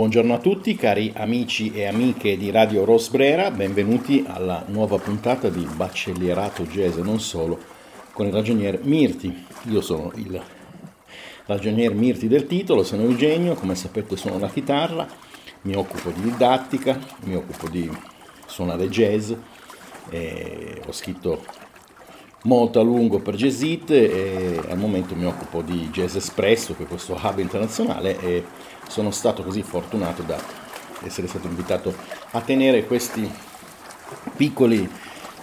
Buongiorno a tutti cari amici e amiche di Radio Rosbrera, benvenuti alla nuova puntata di Baccellierato Jazz e non solo con il ragionier Mirti. Io sono il ragionier Mirti del titolo, sono Eugenio, come sapete suono la chitarra, mi occupo di didattica, mi occupo di suonare jazz, ho scritto molto a lungo per Jazzit e al momento mi occupo di Jazz Espresso, che è questo hub internazionale e sono stato così fortunato da essere stato invitato a tenere questi piccoli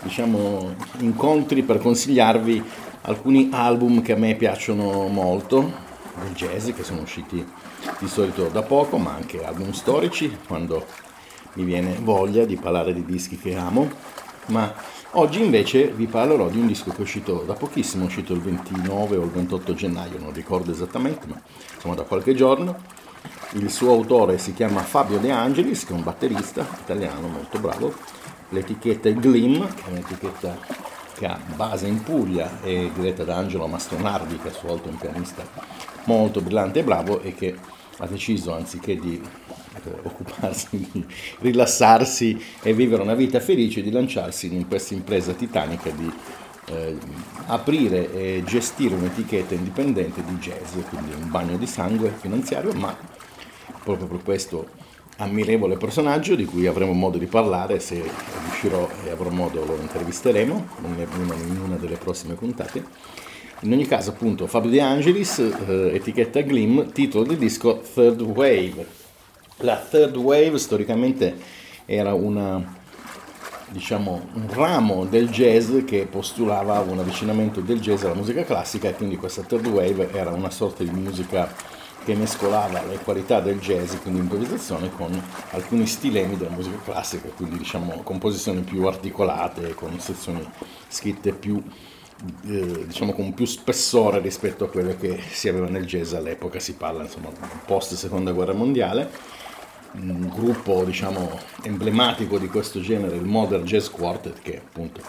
diciamo, incontri per consigliarvi alcuni album che a me piacciono molto del jazz che sono usciti di solito da poco ma anche album storici quando mi viene voglia di parlare di dischi che amo. Ma Oggi invece vi parlerò di un disco che è uscito da pochissimo, è uscito il 29 o il 28 gennaio, non ricordo esattamente, ma insomma da qualche giorno. Il suo autore si chiama Fabio De Angelis, che è un batterista italiano molto bravo. L'etichetta è Glim, che è un'etichetta che ha base in Puglia e diretta da Angelo Mastronardi, che a sua volta è un pianista molto brillante e bravo e che ha deciso, anziché di occuparsi di rilassarsi e vivere una vita felice, di lanciarsi in questa impresa titanica di eh, aprire e gestire un'etichetta indipendente di jazz, quindi un bagno di sangue finanziario, ma proprio per questo ammirevole personaggio di cui avremo modo di parlare, se riuscirò e avrò modo lo intervisteremo in una delle prossime puntate. In ogni caso, appunto, Fabio De Angelis, eh, etichetta Glim, titolo del disco Third Wave. La third wave storicamente era una, diciamo, un ramo del jazz che postulava un avvicinamento del jazz alla musica classica e quindi questa third wave era una sorta di musica che mescolava le qualità del jazz, quindi improvvisazione, con alcuni stilemi della musica classica, quindi diciamo composizioni più articolate, con sezioni scritte più eh, diciamo con più spessore rispetto a quelle che si aveva nel jazz all'epoca, si parla insomma post seconda guerra mondiale un gruppo diciamo emblematico di questo genere, il Modern Jazz Quartet, che appunto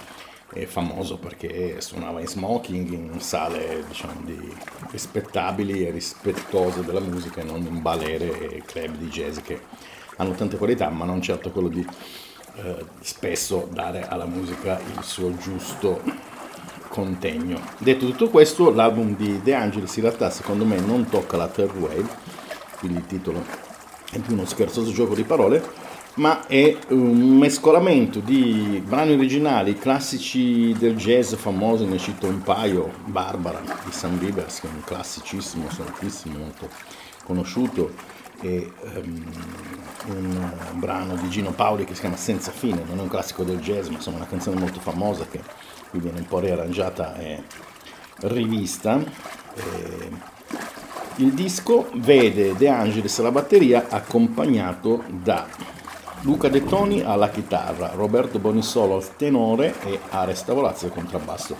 è famoso perché suonava in smoking in sale diciamo di rispettabili e rispettose della musica, non in balere e club di jazz che hanno tante qualità, ma non certo quello di eh, spesso dare alla musica il suo giusto contegno. Detto tutto questo, l'album di De Angelis in realtà secondo me non tocca la third wave, quindi il titolo è più uno scherzoso gioco di parole, ma è un mescolamento di brani originali classici del jazz famosi, ne cito un paio, Barbara di Sam Rivers, che è un classicissimo, sonatissimo, molto conosciuto, e um, un brano di Gino Paoli che si chiama Senza fine, non è un classico del jazz, ma insomma una canzone molto famosa che qui viene un po' riarrangiata e rivista. E il disco vede De Angelis alla batteria accompagnato da Luca De Toni alla chitarra, Roberto Bonisolo al tenore e Ares Tavolazzi al contrabbasso.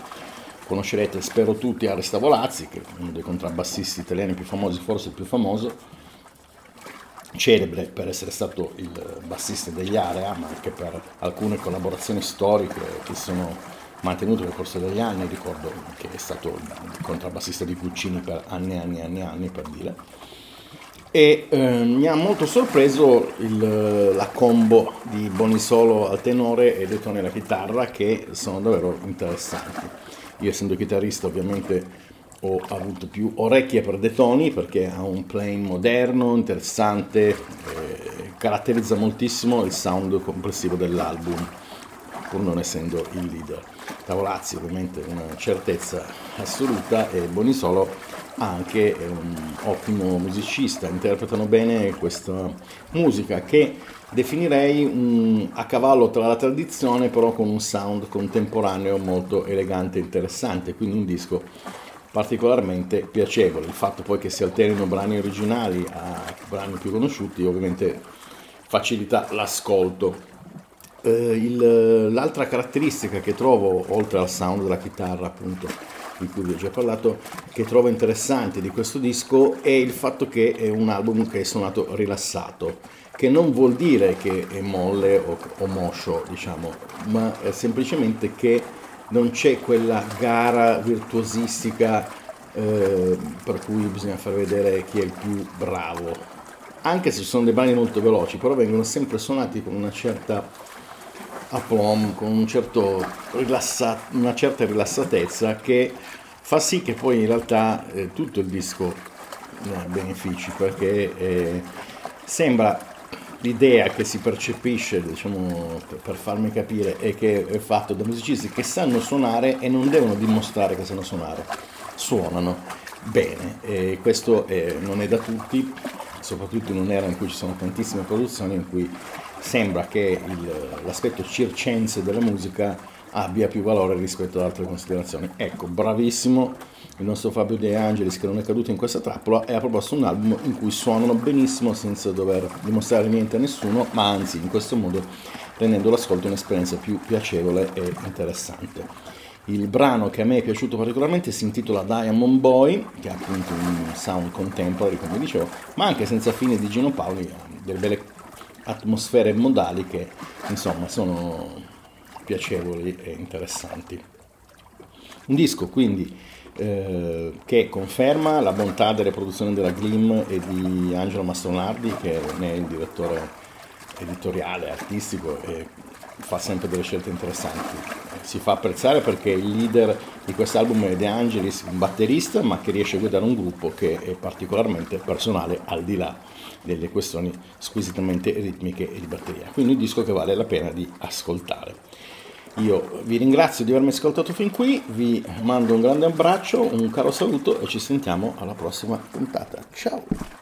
Conoscerete, spero tutti, Ares Tavolazzi, che è uno dei contrabbassisti italiani più famosi, forse il più famoso, celebre per essere stato il bassista degli Area, ma anche per alcune collaborazioni storiche che sono mantenuto nel corso degli anni, ricordo che è stato il contrabbassista di Puccini per anni e anni e anni, anni per dire. E eh, mi ha molto sorpreso il, la combo di Bonisolo al tenore e De Toni alla chitarra che sono davvero interessanti. Io essendo chitarrista ovviamente ho avuto più orecchie per De Toni perché ha un playing moderno, interessante, eh, caratterizza moltissimo il sound complessivo dell'album pur non essendo il leader. Tavolazzi ovviamente una certezza assoluta e Bonisolo anche è un ottimo musicista, interpretano bene questa musica che definirei un, a cavallo tra la tradizione però con un sound contemporaneo molto elegante e interessante, quindi un disco particolarmente piacevole. Il fatto poi che si alternino brani originali a brani più conosciuti ovviamente facilita l'ascolto eh, il, l'altra caratteristica che trovo, oltre al sound della chitarra, appunto, di cui vi ho già parlato, che trovo interessante di questo disco è il fatto che è un album che è suonato rilassato, che non vuol dire che è molle o, o moscio, diciamo, ma semplicemente che non c'è quella gara virtuosistica eh, per cui bisogna far vedere chi è il più bravo. Anche se sono dei brani molto veloci, però vengono sempre suonati con una certa aplomb, con un certo rilassa, una certa rilassatezza che fa sì che poi in realtà eh, tutto il disco ne ha benefici, perché eh, sembra l'idea che si percepisce, diciamo, per farmi capire, è che è fatto da musicisti che sanno suonare e non devono dimostrare che sanno suonare, suonano bene e questo è, non è da tutti, soprattutto in un'era in cui ci sono tantissime produzioni in cui sembra che il, l'aspetto circense della musica abbia più valore rispetto ad altre considerazioni. Ecco, bravissimo il nostro Fabio De Angelis che non è caduto in questa trappola e ha proposto un album in cui suonano benissimo senza dover dimostrare niente a nessuno, ma anzi in questo modo rendendo l'ascolto un'esperienza più piacevole e interessante. Il brano che a me è piaciuto particolarmente si intitola Diamond Boy, che ha appunto un sound contemporary, come dicevo, ma anche senza fine di Gino Paoli, delle belle atmosfere modali che insomma sono piacevoli e interessanti. Un disco quindi eh, che conferma la bontà delle produzioni della Glim e di Angelo Mastronardi che ne è il direttore editoriale, artistico e fa sempre delle scelte interessanti. Si fa apprezzare perché il leader di quest'album è De Angelis, un batterista, ma che riesce a guidare un gruppo che è particolarmente personale al di là delle questioni squisitamente ritmiche e di batteria. Quindi un disco che vale la pena di ascoltare. Io vi ringrazio di avermi ascoltato fin qui, vi mando un grande abbraccio, un caro saluto e ci sentiamo alla prossima puntata. Ciao!